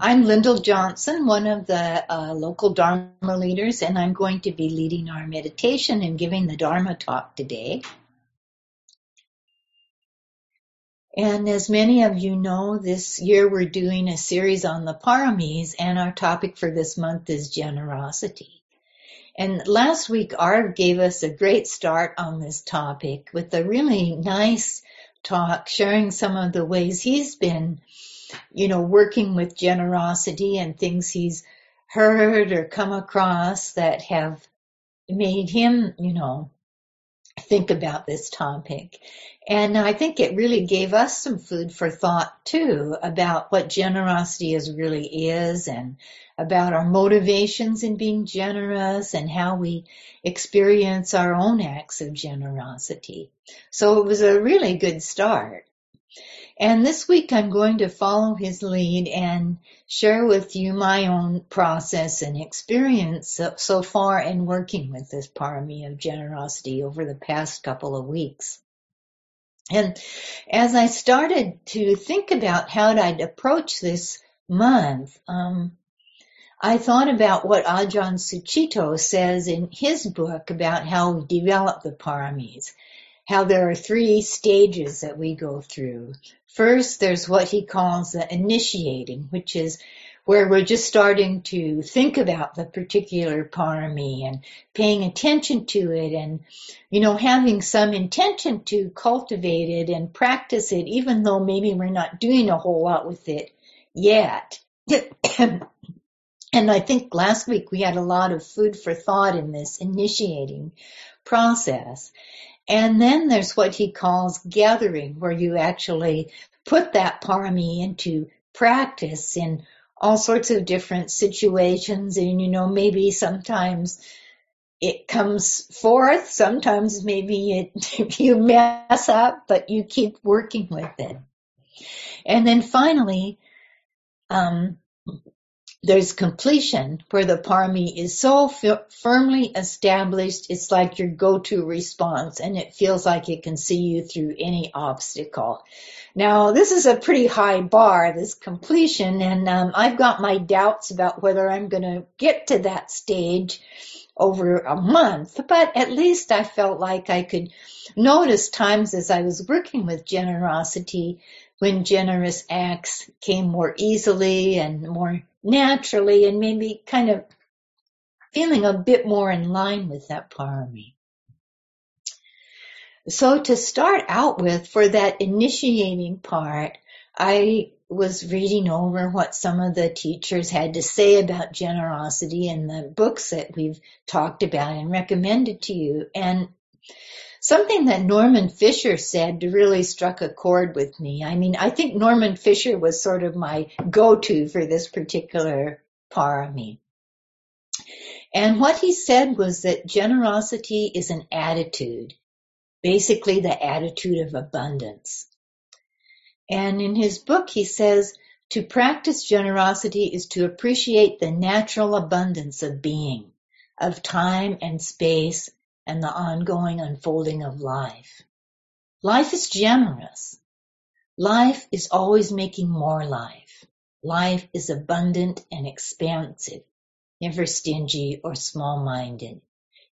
I'm Lyndal Johnson, one of the uh, local Dharma leaders, and I'm going to be leading our meditation and giving the Dharma talk today. And as many of you know, this year we're doing a series on the paramis, and our topic for this month is generosity. And last week, Arv gave us a great start on this topic with a really nice talk sharing some of the ways he's been you know, working with generosity and things he's heard or come across that have made him, you know, think about this topic. And I think it really gave us some food for thought too about what generosity is really is and about our motivations in being generous and how we experience our own acts of generosity. So it was a really good start. And this week I'm going to follow his lead and share with you my own process and experience so, far in working with this parami of generosity over the past couple of weeks. And as I started to think about how I'd approach this month, um, I thought about what Ajahn Sucitto says in his book about how we develop the paramis how there are three stages that we go through. First, there's what he calls the initiating, which is where we're just starting to think about the particular parami and paying attention to it and, you know, having some intention to cultivate it and practice it, even though maybe we're not doing a whole lot with it yet. and I think last week we had a lot of food for thought in this initiating process. And then there's what he calls gathering, where you actually put that parami into practice in all sorts of different situations. And, you know, maybe sometimes it comes forth, sometimes maybe it, you mess up, but you keep working with it. And then finally, um, there's completion where the parami is so firmly established, it's like your go-to response and it feels like it can see you through any obstacle. Now, this is a pretty high bar, this completion, and um, I've got my doubts about whether I'm going to get to that stage over a month, but at least I felt like I could notice times as I was working with generosity when generous acts came more easily and more naturally and maybe kind of feeling a bit more in line with that parami. So to start out with, for that initiating part, I was reading over what some of the teachers had to say about generosity in the books that we've talked about and recommended to you. And something that Norman Fischer said really struck a chord with me. I mean, I think Norman Fischer was sort of my go-to for this particular parami. And what he said was that generosity is an attitude, basically the attitude of abundance. And in his book, he says, to practice generosity is to appreciate the natural abundance of being, of time and space and the ongoing unfolding of life. Life is generous. Life is always making more life. Life is abundant and expansive, never stingy or small-minded.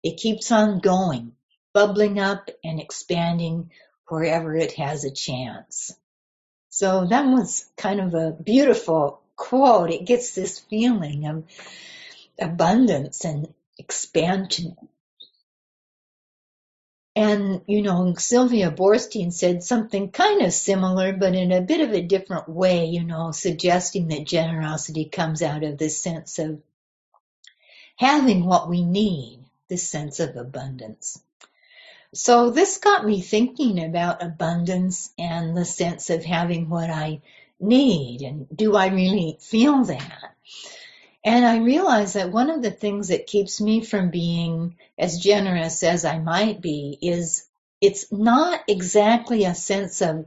It keeps on going, bubbling up and expanding wherever it has a chance. So that was kind of a beautiful quote. It gets this feeling of abundance and expansion and, you know, Sylvia Boorstein said something kind of similar, but in a bit of a different way, you know, suggesting that generosity comes out of this sense of having what we need, this sense of abundance. So this got me thinking about abundance and the sense of having what I need and do I really feel that? And I realize that one of the things that keeps me from being as generous as I might be is it's not exactly a sense of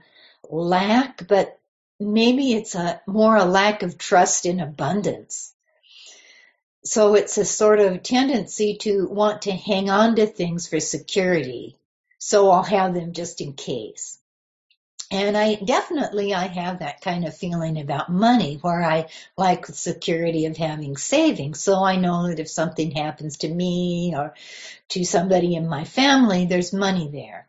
lack, but maybe it's a more a lack of trust in abundance. So it's a sort of tendency to want to hang on to things for security. So I'll have them just in case. And I definitely, I have that kind of feeling about money where I like the security of having savings. So I know that if something happens to me or to somebody in my family, there's money there.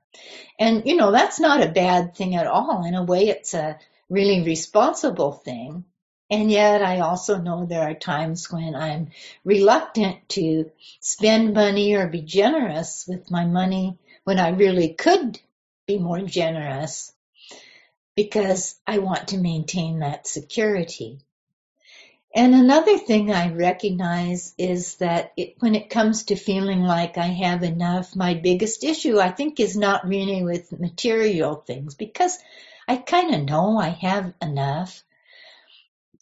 And, you know, that's not a bad thing at all. In a way, it's a really responsible thing. And yet I also know there are times when I'm reluctant to spend money or be generous with my money when I really could be more generous because I want to maintain that security. And another thing I recognize is that it, when it comes to feeling like I have enough, my biggest issue I think is not really with material things because I kind of know I have enough.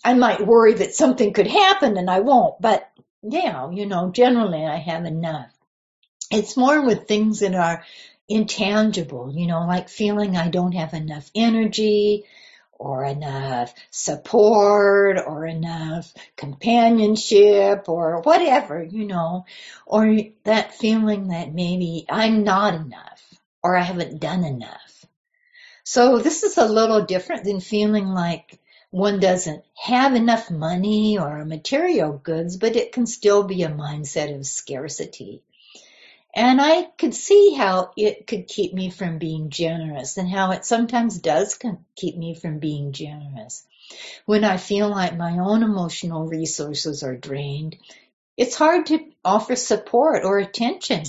I might worry that something could happen and I won't, but yeah, you know, generally I have enough. It's more with things that are intangible, you know, like feeling I don't have enough energy or enough support or enough companionship or whatever, you know, or that feeling that maybe I'm not enough or I haven't done enough. So this is a little different than feeling like one doesn't have enough money or material goods, but it can still be a mindset of scarcity. And I could see how it could keep me from being generous and how it sometimes does keep me from being generous. When I feel like my own emotional resources are drained, it's hard to offer support or attention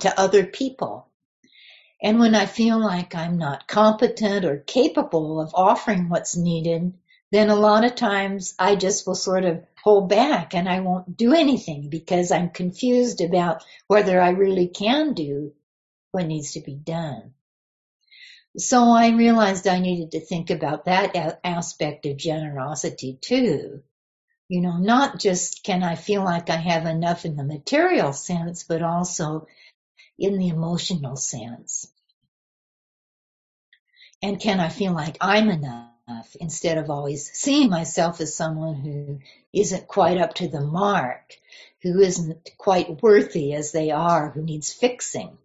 to other people. And when I feel like I'm not competent or capable of offering what's needed, then a lot of times I just will sort of hold back and I won't do anything because I'm confused about whether I really can do what needs to be done. So I realized I needed to think about that aspect of generosity too. You know, not just can I feel like I have enough in the material sense, but also in the emotional sense. And can I feel like I'm enough? Instead of always seeing myself as someone who isn't quite up to the mark, who isn't quite worthy as they are, who needs fixing,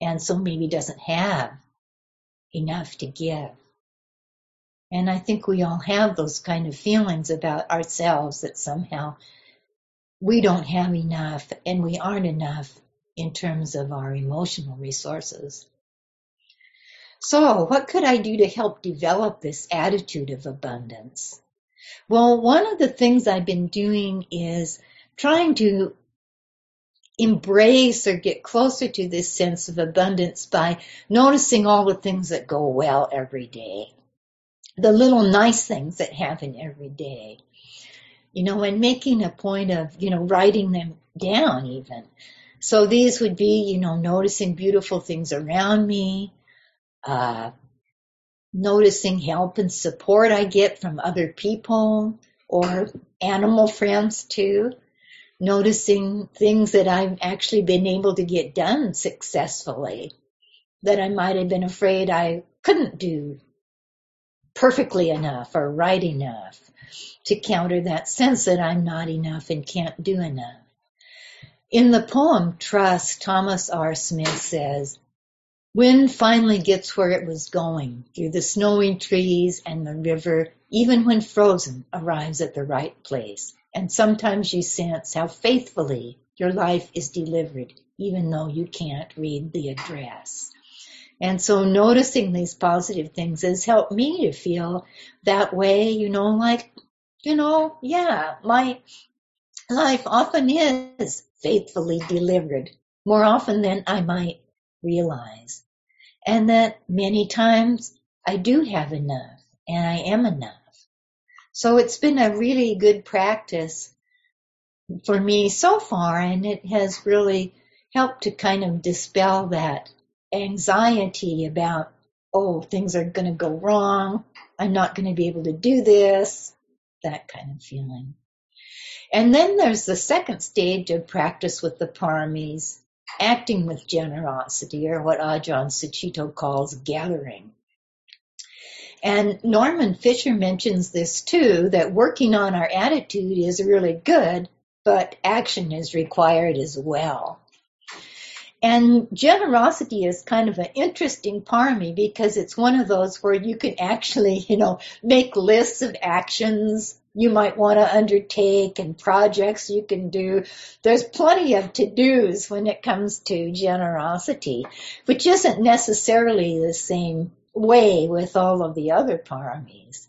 and so maybe doesn't have enough to give. And I think we all have those kind of feelings about ourselves that somehow we don't have enough and we aren't enough in terms of our emotional resources. So, what could I do to help develop this attitude of abundance? Well, one of the things I've been doing is trying to embrace or get closer to this sense of abundance by noticing all the things that go well every day. The little nice things that happen every day. You know, and making a point of, you know, writing them down even. So these would be, you know, noticing beautiful things around me, uh, noticing help and support I get from other people or animal friends too. Noticing things that I've actually been able to get done successfully that I might have been afraid I couldn't do perfectly enough or right enough to counter that sense that I'm not enough and can't do enough. In the poem Trust, Thomas R. Smith says, Wind finally gets where it was going, through the snowy trees and the river, even when frozen, arrives at the right place. And sometimes you sense how faithfully your life is delivered, even though you can't read the address. And so noticing these positive things has helped me to feel that way, you know, like, you know, yeah, my life often is faithfully delivered, more often than I might realize. And that many times I do have enough and I am enough. So it's been a really good practice for me so far and it has really helped to kind of dispel that anxiety about, oh, things are going to go wrong. I'm not going to be able to do this. That kind of feeling. And then there's the second stage of practice with the paramis, acting with generosity, or what ah Ajahn Sucitto calls gathering. And Norman Fischer mentions this too, that working on our attitude is really good, but action is required as well. And generosity is kind of an interesting parami because it's one of those where you can actually, you know, make lists of actions you might want to undertake and projects you can do. There's plenty of to-dos when it comes to generosity, which isn't necessarily the same way with all of the other paramis.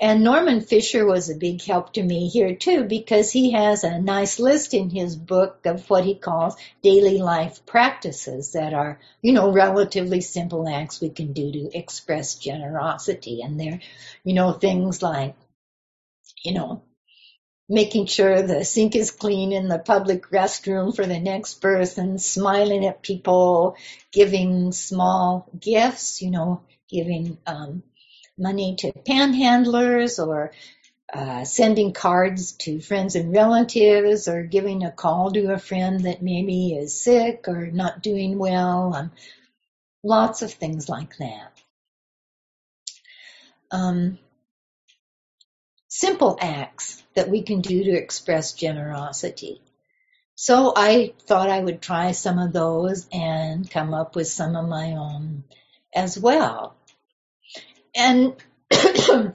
And Norman Fischer was a big help to me here too, because he has a nice list in his book of what he calls daily life practices that are, you know, relatively simple acts we can do to express generosity. And they're, you know, things like, you know, making sure the sink is clean in the public restroom for the next person, smiling at people, giving small gifts, you know, giving, um, money to panhandlers or uh, sending cards to friends and relatives or giving a call to a friend that maybe is sick or not doing well. Um, lots of things like that. Um, simple acts that we can do to express generosity. So I thought I would try some of those and come up with some of my own as well. And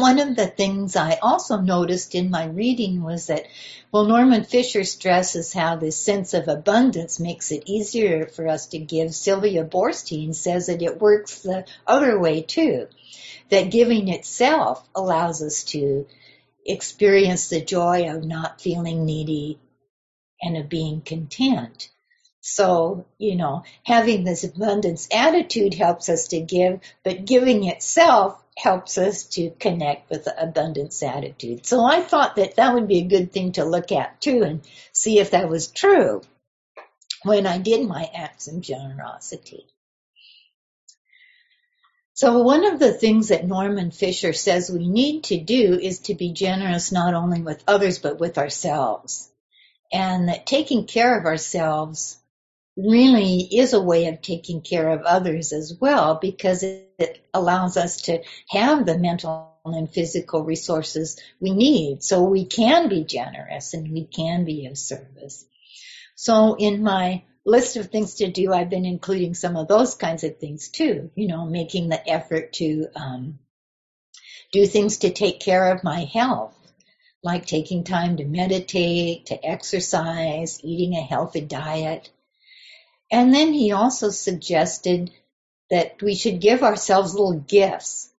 one of the things I also noticed in my reading was that, well, Norman Fischer stresses how this sense of abundance makes it easier for us to give. Sylvia Boorstein says that it works the other way too, that giving itself allows us to experience the joy of not feeling needy and of being content. So, you know, having this abundance attitude helps us to give, but giving itself helps us to connect with abundance attitude. So I thought that that would be a good thing to look at too and see if that was true when I did my acts of generosity. So one of the things that Norman Fischer says we need to do is to be generous not only with others, but with ourselves. And that taking care of ourselves really is a way of taking care of others as well because it allows us to have the mental and physical resources we need so we can be generous and we can be of service. So in my list of things to do, I've been including some of those kinds of things too, you know, making the effort to um, do things to take care of my health, like taking time to meditate, to exercise, eating a healthy diet, and then he also suggested that we should give ourselves little gifts.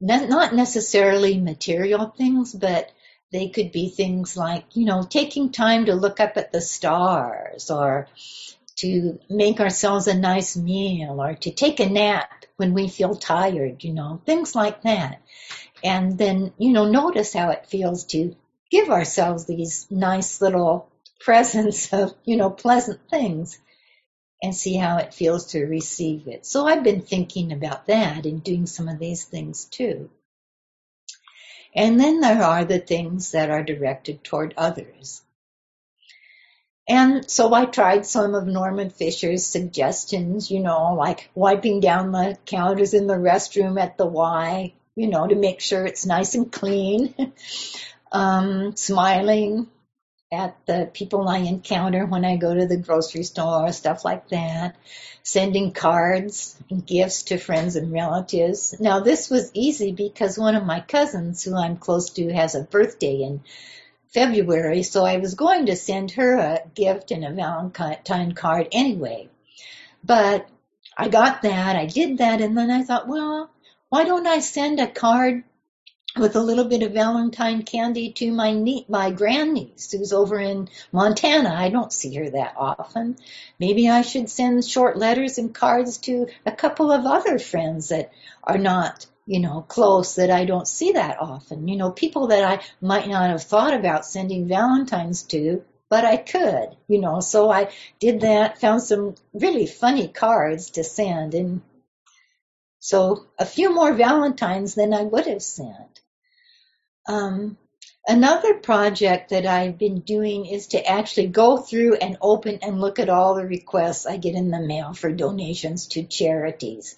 Not necessarily material things, but they could be things like, you know, taking time to look up at the stars or to make ourselves a nice meal or to take a nap when we feel tired, you know, things like that. And then, you know, notice how it feels to give ourselves these nice little presents of, you know, pleasant things and see how it feels to receive it. So I've been thinking about that and doing some of these things too. And then there are the things that are directed toward others. And so I tried some of Norman Fischer's suggestions, you know, like wiping down the counters in the restroom at the Y, you know, to make sure it's nice and clean. um, smiling, at the people I encounter when I go to the grocery store, stuff like that, sending cards and gifts to friends and relatives. Now this was easy because one of my cousins who I'm close to has a birthday in February, so I was going to send her a gift and a Valentine card anyway. But I got that, I did that, and then I thought, well, why don't I send a card with a little bit of Valentine candy to my nie- my grandniece who's over in Montana. I don't see her that often. Maybe I should send short letters and cards to a couple of other friends that are not, you know, close that I don't see that often. You know, people that I might not have thought about sending Valentines to, but I could, you know, so I did that, found some really funny cards to send and so a few more Valentines than I would have sent. Um, another project that I've been doing is to actually go through and open and look at all the requests I get in the mail for donations to charities.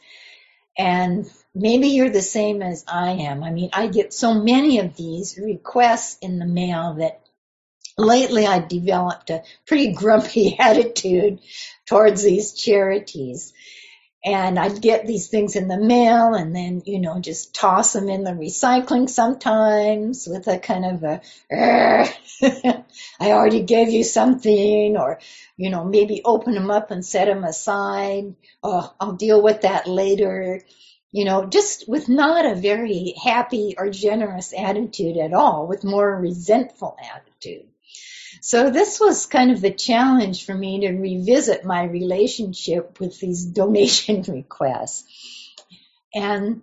And maybe you're the same as I am. I mean, I get so many of these requests in the mail that lately I developed a pretty grumpy attitude towards these charities and I'd get these things in the mail and then, you know, just toss them in the recycling sometimes with a kind of a, I already gave you something or, you know, maybe open them up and set them aside. Oh, I'll deal with that later. You know, just with not a very happy or generous attitude at all, with more resentful attitude. So this was kind of the challenge for me to revisit my relationship with these donation requests. And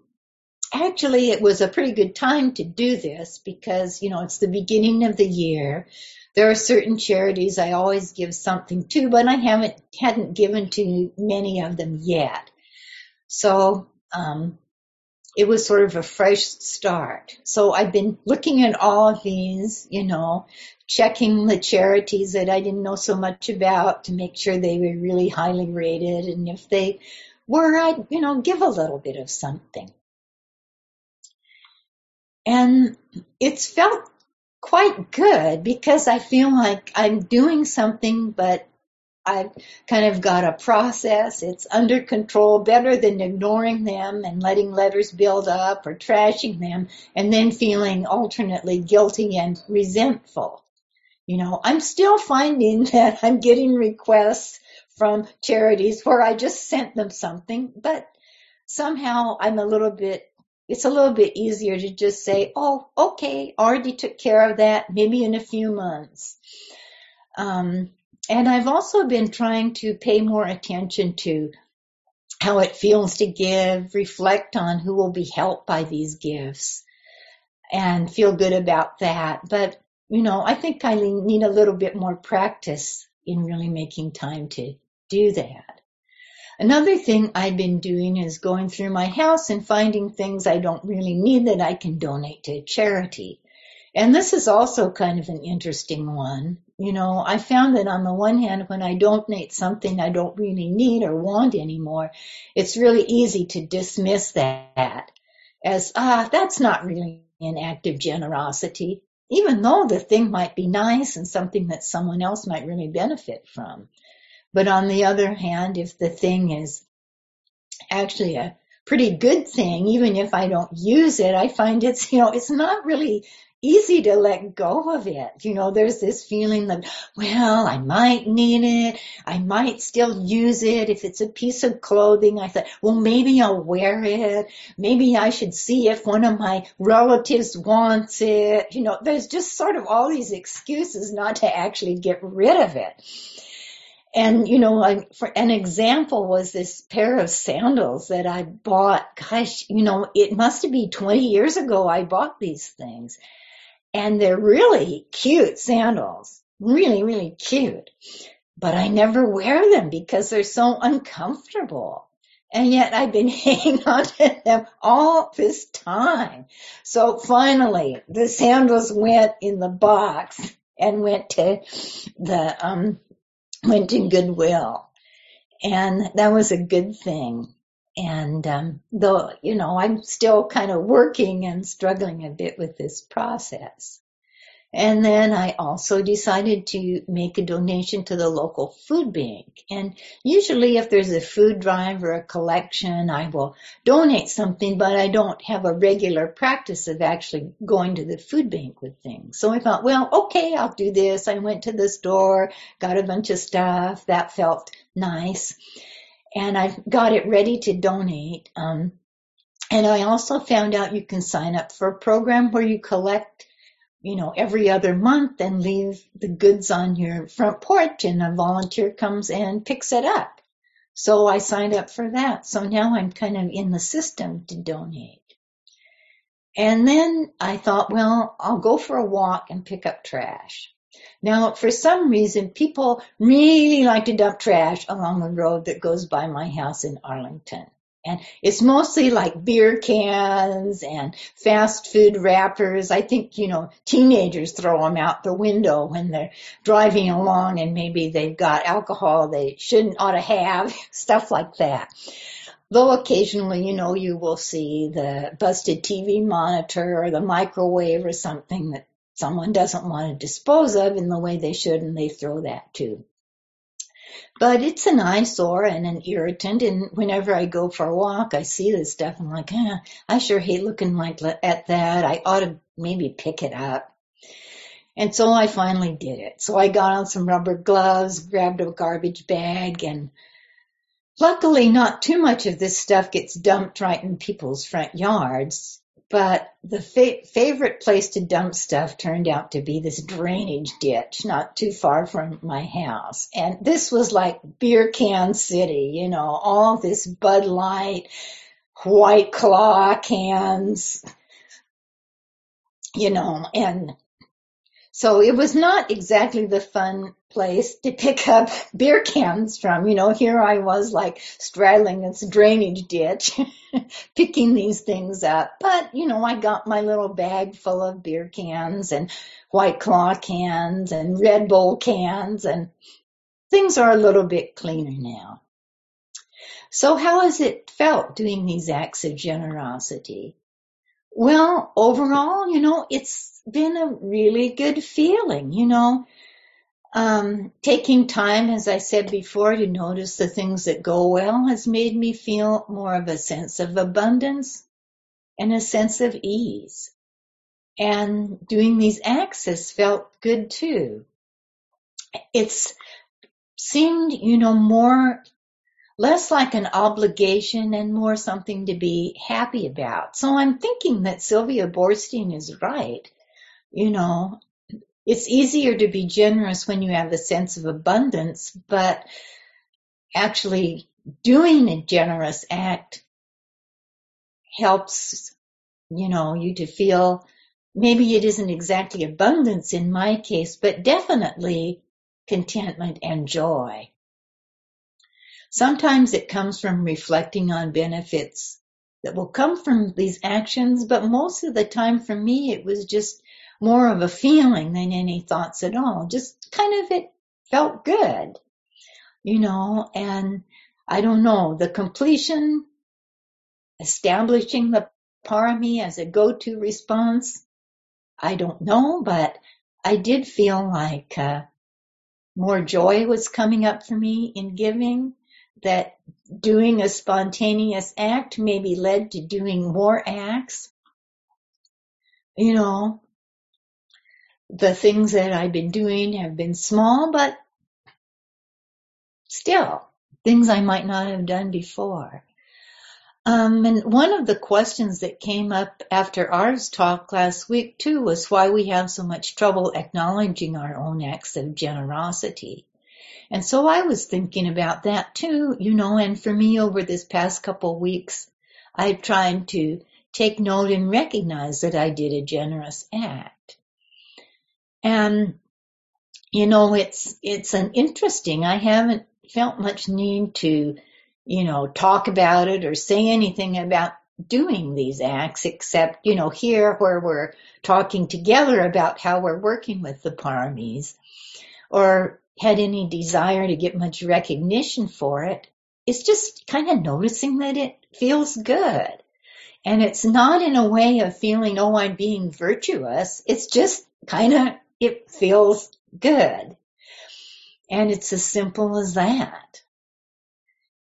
actually it was a pretty good time to do this because, you know, it's the beginning of the year. There are certain charities I always give something to, but I haven't, hadn't given to many of them yet. So, um, it was sort of a fresh start. So I've been looking at all of these, you know, checking the charities that I didn't know so much about to make sure they were really highly rated. And if they were, I'd, you know, give a little bit of something. And it's felt quite good because I feel like I'm doing something, but I've kind of got a process. It's under control, better than ignoring them and letting letters build up or trashing them and then feeling alternately guilty and resentful. You know, I'm still finding that I'm getting requests from charities where I just sent them something, but somehow I'm a little bit, it's a little bit easier to just say, oh, okay, already took care of that, maybe in a few months. Um, and I've also been trying to pay more attention to how it feels to give, reflect on who will be helped by these gifts and feel good about that. But, you know, I think I need a little bit more practice in really making time to do that. Another thing I've been doing is going through my house and finding things I don't really need that I can donate to charity. And this is also kind of an interesting one. You know, I found that on the one hand, when I donate something I don't really need or want anymore, it's really easy to dismiss that as, ah, that's not really an act of generosity, even though the thing might be nice and something that someone else might really benefit from. But on the other hand, if the thing is actually a pretty good thing, even if I don't use it, I find it's, you know, it's not really easy to let go of it. You know, there's this feeling that, well, I might need it. I might still use it. If it's a piece of clothing, I thought, well, maybe I'll wear it. Maybe I should see if one of my relatives wants it. You know, there's just sort of all these excuses not to actually get rid of it. And, you know, like for an example was this pair of sandals that I bought. Gosh, you know, it must be 20 years ago I bought these things and they're really cute sandals. Really, really cute. But I never wear them because they're so uncomfortable. And yet I've been hanging on to them all this time. So finally, the sandals went in the box and went to the, um, went to Goodwill. And that was a good thing. And um, though, you know, I'm still kind of working and struggling a bit with this process. And then I also decided to make a donation to the local food bank. And usually if there's a food drive or a collection, I will donate something, but I don't have a regular practice of actually going to the food bank with things. So I thought, well, okay, I'll do this. I went to the store, got a bunch of stuff. That felt nice and I've got it ready to donate. Um, and I also found out you can sign up for a program where you collect, you know, every other month and leave the goods on your front porch and a volunteer comes and picks it up. So I signed up for that. So now I'm kind of in the system to donate. And then I thought, well, I'll go for a walk and pick up trash. Now, for some reason, people really like to dump trash along the road that goes by my house in Arlington. And it's mostly like beer cans and fast food wrappers. I think, you know, teenagers throw them out the window when they're driving along and maybe they've got alcohol they shouldn't ought to have, stuff like that. Though occasionally, you know, you will see the busted TV monitor or the microwave or something that someone doesn't want to dispose of in the way they should and they throw that too. But it's an eyesore and an irritant. And whenever I go for a walk, I see this stuff. I'm like, eh, I sure hate looking like at that. I ought to maybe pick it up. And so I finally did it. So I got on some rubber gloves, grabbed a garbage bag, and luckily not too much of this stuff gets dumped right in people's front yards. But the fa- favorite place to dump stuff turned out to be this drainage ditch not too far from my house. And this was like beer can city, you know, all this Bud Light, White Claw cans, you know, and so it was not exactly the fun place to pick up beer cans from. You know, here I was like straddling this drainage ditch, picking these things up. But, you know, I got my little bag full of beer cans and white claw cans and Red Bull cans and things are a little bit cleaner now. So how has it felt doing these acts of generosity? Well, overall, you know, it's been a really good feeling, you know. Um, taking time, as I said before, to notice the things that go well has made me feel more of a sense of abundance and a sense of ease. And doing these acts has felt good too. It's seemed, you know, more less like an obligation and more something to be happy about. So I'm thinking that Sylvia Boorstein is right. You know, it's easier to be generous when you have a sense of abundance, but actually doing a generous act helps, you know, you to feel maybe it isn't exactly abundance in my case, but definitely contentment and joy. Sometimes it comes from reflecting on benefits that will come from these actions, but most of the time for me, it was just more of a feeling than any thoughts at all. Just kind of it felt good, you know, and I don't know, the completion, establishing the parami as a go-to response, I don't know, but I did feel like uh, more joy was coming up for me in giving that doing a spontaneous act maybe led to doing more acts. You know, the things that I've been doing have been small, but still things I might not have done before. Um, and one of the questions that came up after Arv's talk last week too was why we have so much trouble acknowledging our own acts of generosity. And so I was thinking about that too, you know, and for me over this past couple weeks, I've tried to take note and recognize that I did a generous act. And, you know, it's, it's an interesting, I haven't felt much need to, you know, talk about it or say anything about doing these acts except, you know, here where we're talking together about how we're working with the paramis or had any desire to get much recognition for it. It's just kind of noticing that it feels good. And it's not in a way of feeling, oh, I'm being virtuous. It's just kind of, it feels good. And it's as simple as that.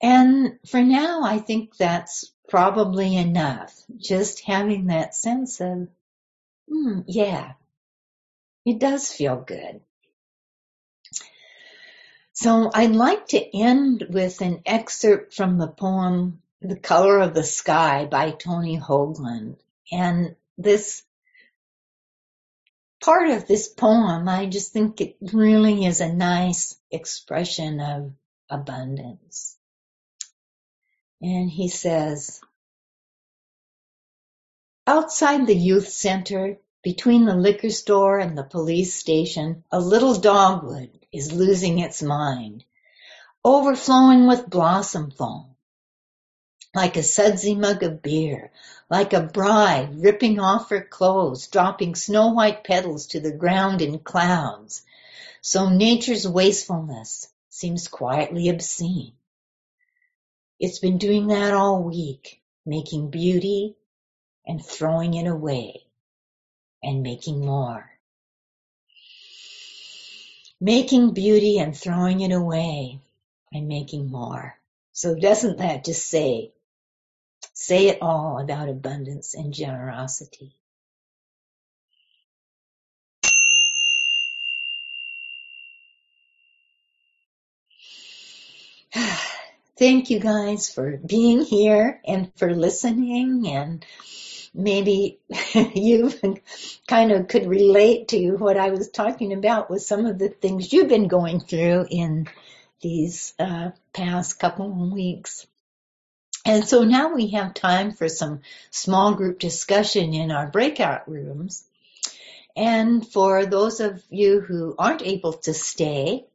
And for now, I think that's probably enough. Just having that sense of, hmm, yeah, it does feel good. So I'd like to end with an excerpt from the poem The Color of the Sky by Tony Hoagland. And this part of this poem, I just think it really is a nice expression of abundance. And he says, outside the youth center, between the liquor store and the police station, a little dogwood is losing its mind, overflowing with blossom foam. Like a sudsy mug of beer, like a bride ripping off her clothes, dropping snow white petals to the ground in clouds. So nature's wastefulness seems quietly obscene. It's been doing that all week, making beauty and throwing it away and making more. making beauty and throwing it away and making more. So doesn't that just say, say it all about abundance and generosity? Thank you guys for being here and for listening and maybe you kind of could relate to what I was talking about with some of the things you've been going through in these uh, past couple of weeks. And so now we have time for some small group discussion in our breakout rooms. And for those of you who aren't able to stay,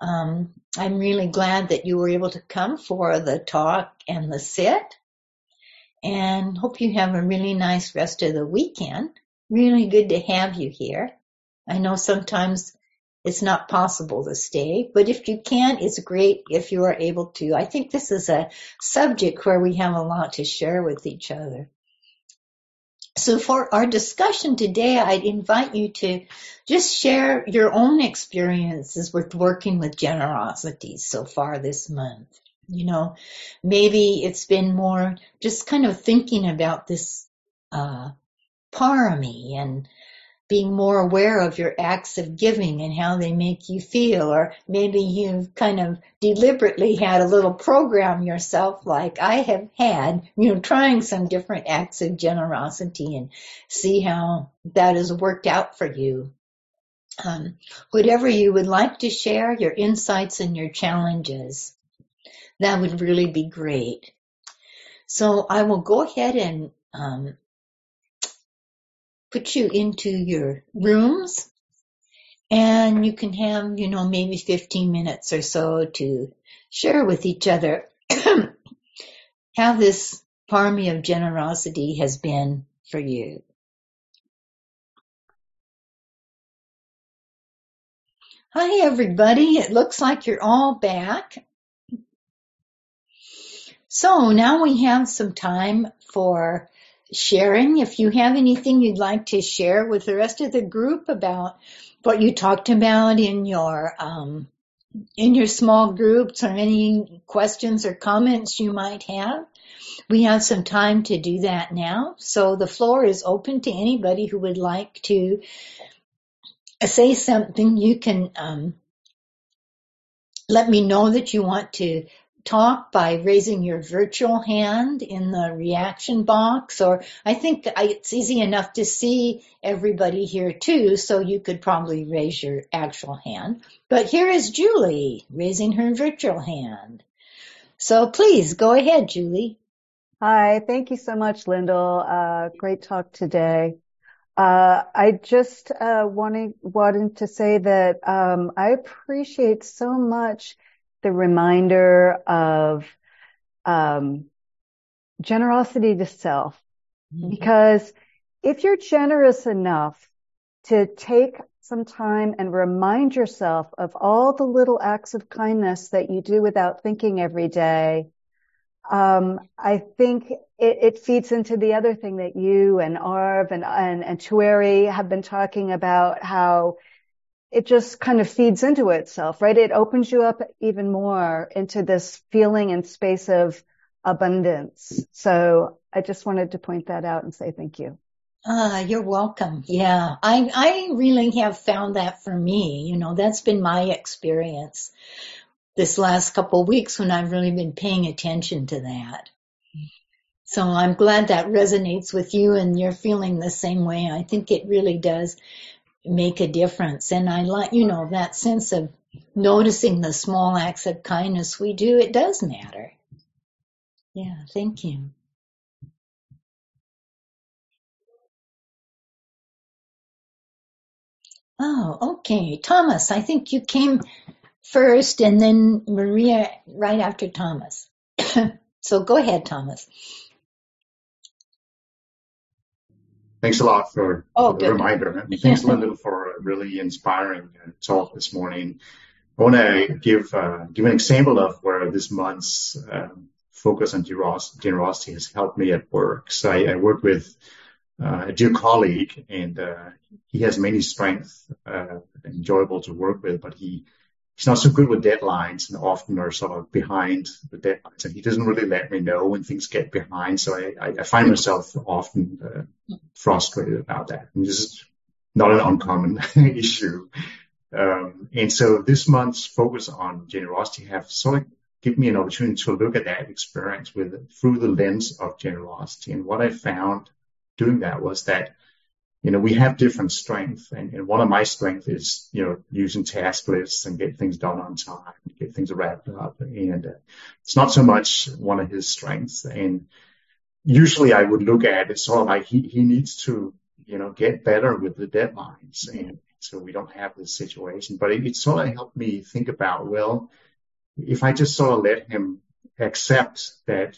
um, I'm really glad that you were able to come for the talk and the sit and hope you have a really nice rest of the weekend. Really good to have you here. I know sometimes it's not possible to stay, but if you can, it's great if you are able to. I think this is a subject where we have a lot to share with each other. So for our discussion today, I'd invite you to just share your own experiences with working with generosity so far this month. You know, maybe it's been more just kind of thinking about this uh, parami and being more aware of your acts of giving and how they make you feel. Or maybe you've kind of deliberately had a little program yourself like I have had, you know, trying some different acts of generosity and see how that has worked out for you. Um, whatever you would like to share, your insights and your challenges, that would really be great. So I will go ahead and um, put you into your rooms and you can have, you know, maybe 15 minutes or so to share with each other how this parami of generosity has been for you. Hi everybody, it looks like you're all back. So now we have some time for sharing. If you have anything you'd like to share with the rest of the group about what you talked about in your um, in your small groups or any questions or comments you might have, we have some time to do that now. So the floor is open to anybody who would like to say something. You can um, let me know that you want to talk by raising your virtual hand in the reaction box, or I think it's easy enough to see everybody here too, so you could probably raise your actual hand. But here is Julie raising her virtual hand. So please go ahead, Julie. Hi, thank you so much, Lyndal. Uh, great talk today. Uh, I just uh, wanted wanted to say that um, I appreciate so much the reminder of um, generosity to self. Mm-hmm. Because if you're generous enough to take some time and remind yourself of all the little acts of kindness that you do without thinking every day, um, I think it, it, feeds into the other thing that you and Arv and, and, and Tueri have been talking about how it just kind of feeds into itself, right? It opens you up even more into this feeling and space of abundance. So I just wanted to point that out and say thank you. Ah, you're welcome. Yeah, I, I really have found that for me. You know, that's been my experience this last couple of weeks when I've really been paying attention to that. So I'm glad that resonates with you and you're feeling the same way. I think it really does make a difference. And I like, you know, that sense of noticing the small acts of kindness we do, it does matter. Yeah, thank you. Oh, okay. Thomas, I think you came first and then Maria right after Thomas. so go ahead, Thomas. Thanks a lot for oh, the reminder. And thanks, Lyndon, for a really inspiring uh, talk this morning. I want to give uh, give an example of where this month's um, focus on generosity has helped me at work. So I, I work with uh, a dear colleague, and uh, he has many strengths, uh, enjoyable to work with, but he he's not so good with deadlines and often are sort of behind the deadlines. And he doesn't really let me know when things get behind. So I, I, find myself often uh, frustrated about that. And this is not an uncommon issue. Um, and so this month's focus on generosity have sort of given me an opportunity to look at that experience with through the lens of generosity. And what I found doing that was that you know, we have different strengths and, and, one of my strengths is, you know, using task lists and get things done on time, get things wrapped up. And uh, it's not so much one of his strengths. And usually I would look at it sort of like he, he needs to, you know, get better with the deadlines. And so we don't have this situation, but it, it sort of helped me think about, well, if I just sort of let him accept that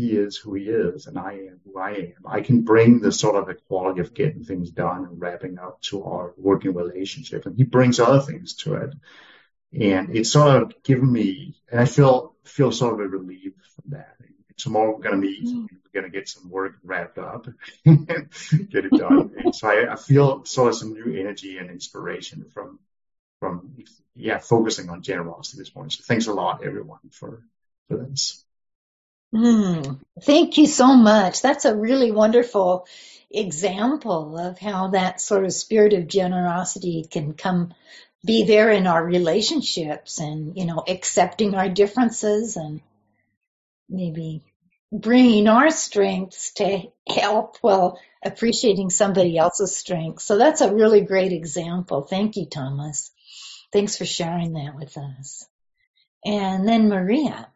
he is who he is and I am who I am. I can bring the sort of the quality of getting things done and wrapping up to our working relationship and he brings other things to it. And it's sort of given me, and I feel, feel sort of a relief from that. Tomorrow we're going to meet, mm. we're going to get some work wrapped up, get it done. and so I, I feel sort of some new energy and inspiration from, from, yeah, focusing on generosity this morning. So thanks a lot everyone for, for this. Mm, thank you so much. That's a really wonderful example of how that sort of spirit of generosity can come be there in our relationships and, you know, accepting our differences and maybe bringing our strengths to help while appreciating somebody else's strengths. So that's a really great example. Thank you, Thomas. Thanks for sharing that with us. And then Maria.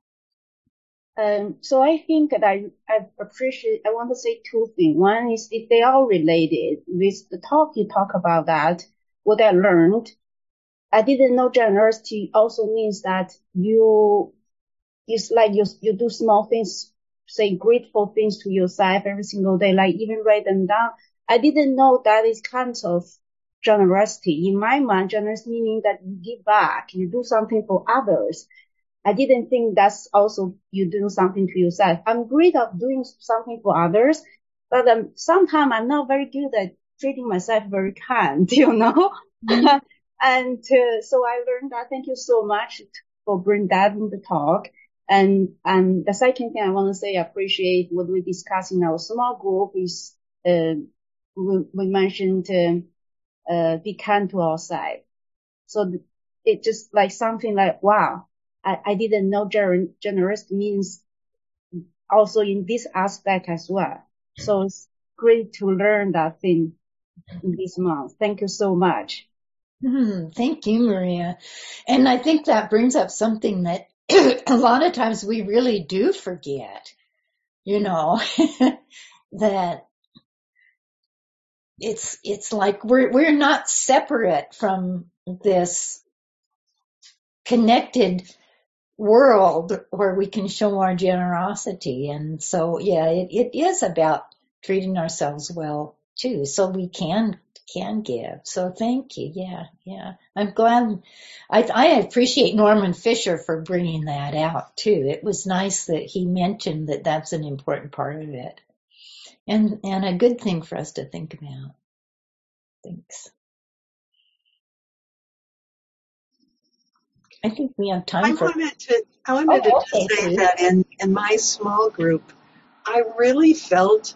Um, so I think that I, I appreciate, I want to say two things. One is if they are related with the talk you talk about that, what I learned, I didn't know generosity also means that you, it's like you, you do small things, say grateful things to yourself every single day, like even write them down. I didn't know that is kind of generosity. In my mind, generosity meaning that you give back, you do something for others. I didn't think that's also you doing something to yourself. I'm great at doing something for others, but um, sometimes I'm not very good at treating myself very kind, you know? Mm-hmm. and uh, so I learned that. Thank you so much for bringing that in the talk. And, and the second thing I want to say, I appreciate what we discussed in our small group is, uh, we, we mentioned, uh, uh, be kind to ourselves. So it just like something like, wow, I, I didn't know gener- generous means also in this aspect as well. So it's great to learn that thing in this month. Thank you so much. Mm, thank you, Maria. And I think that brings up something that a lot of times we really do forget, you know, that it's, it's like we're, we're not separate from this connected world where we can show our generosity. And so, yeah, it, it is about treating ourselves well too, so we can can give. So thank you. Yeah, yeah. I'm glad. I, I appreciate Norman Fischer for bringing that out too. It was nice that he mentioned that that's an important part of it, and and a good thing for us to think about. Thanks. I think we have time I for. Wanted to, I wanted oh, to okay, say please. that in, in my small group, I really felt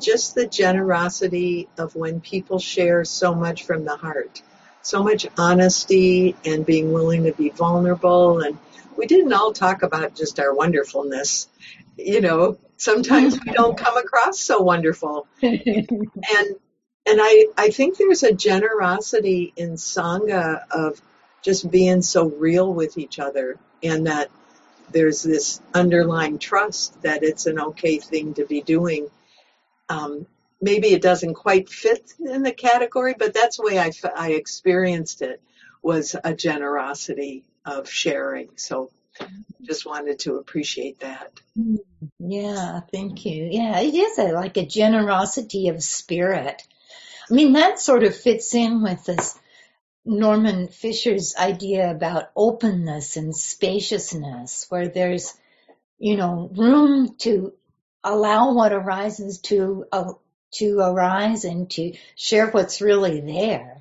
just the generosity of when people share so much from the heart, so much honesty and being willing to be vulnerable. And we didn't all talk about just our wonderfulness. You know, sometimes we don't come across so wonderful. and and I, I think there's a generosity in Sangha of just being so real with each other and that there's this underlying trust that it's an okay thing to be doing. Um, maybe it doesn't quite fit in the category, but that's the way I, I experienced it was a generosity of sharing. So just wanted to appreciate that. Yeah, thank you. Yeah, it is a, like a generosity of spirit. I mean, that sort of fits in with this Norman Fischer's idea about openness and spaciousness, where there's, you know, room to allow what arises to uh, to arise and to share what's really there.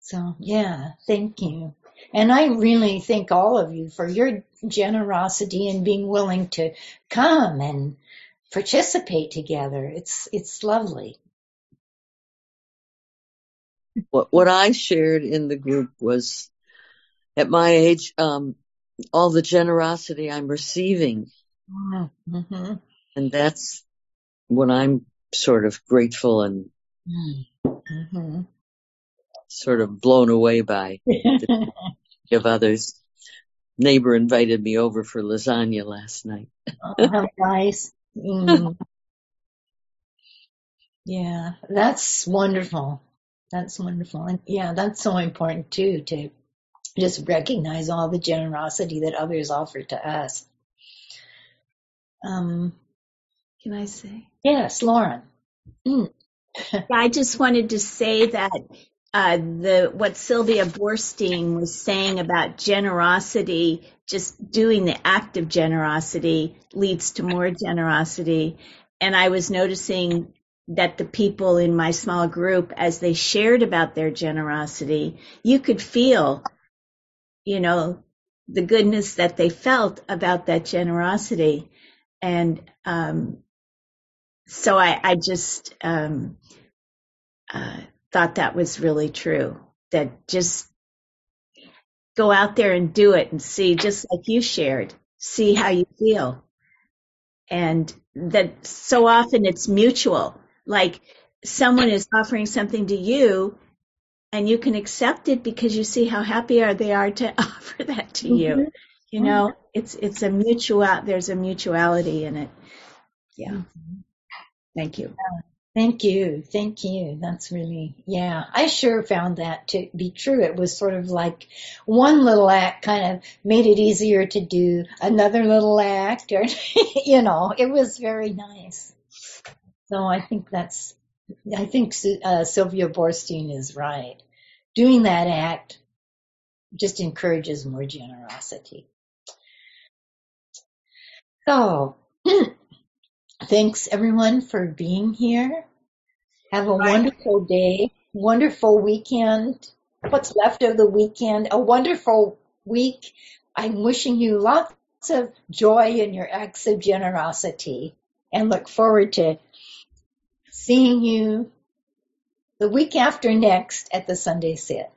So yeah, thank you. And I really thank all of you for your generosity and being willing to come and participate together. It's, it's lovely. What, what I shared in the group was at my age, um, all the generosity I'm receiving. Mm-hmm. And that's what I'm sort of grateful and Mm-hmm. sort of blown away by of others. Neighbor invited me over for lasagna last night. Oh, how nice. Mm. Yeah, that's wonderful. That's wonderful. And yeah, that's so important too, to just recognize all the generosity that others offer to us. Um, Can I say? yes, Lauren. Mm. I just wanted to say that uh, the what Sylvia Boorstein was saying about generosity, just doing the act of generosity leads to more generosity. And I was noticing that the people in my small group, as they shared about their generosity, you could feel, you know, the goodness that they felt about that generosity. And um, so I, I just um, uh, thought that was really true. That just go out there and do it and see, just like you shared, see how you feel. And that so often it's mutual. Like someone is offering something to you and you can accept it because you see how happy are they are to offer that to you. Mm-hmm. You know, mm-hmm. it's, it's a mutual, there's a mutuality in it. Yeah. Mm-hmm. Thank you. Thank you. Thank you. That's really, yeah, I sure found that to be true. It was sort of like one little act kind of made it easier to do another little act or, you know, it was very nice. So I think that's, I think uh, Sylvia Boorstein is right. Doing that act just encourages more generosity. So, thanks everyone for being here. Have a wonderful day, wonderful weekend. What's left of the weekend, a wonderful week. I'm wishing you lots of joy in your acts of generosity and look forward to seeing you the week after next at the Sunday Sit.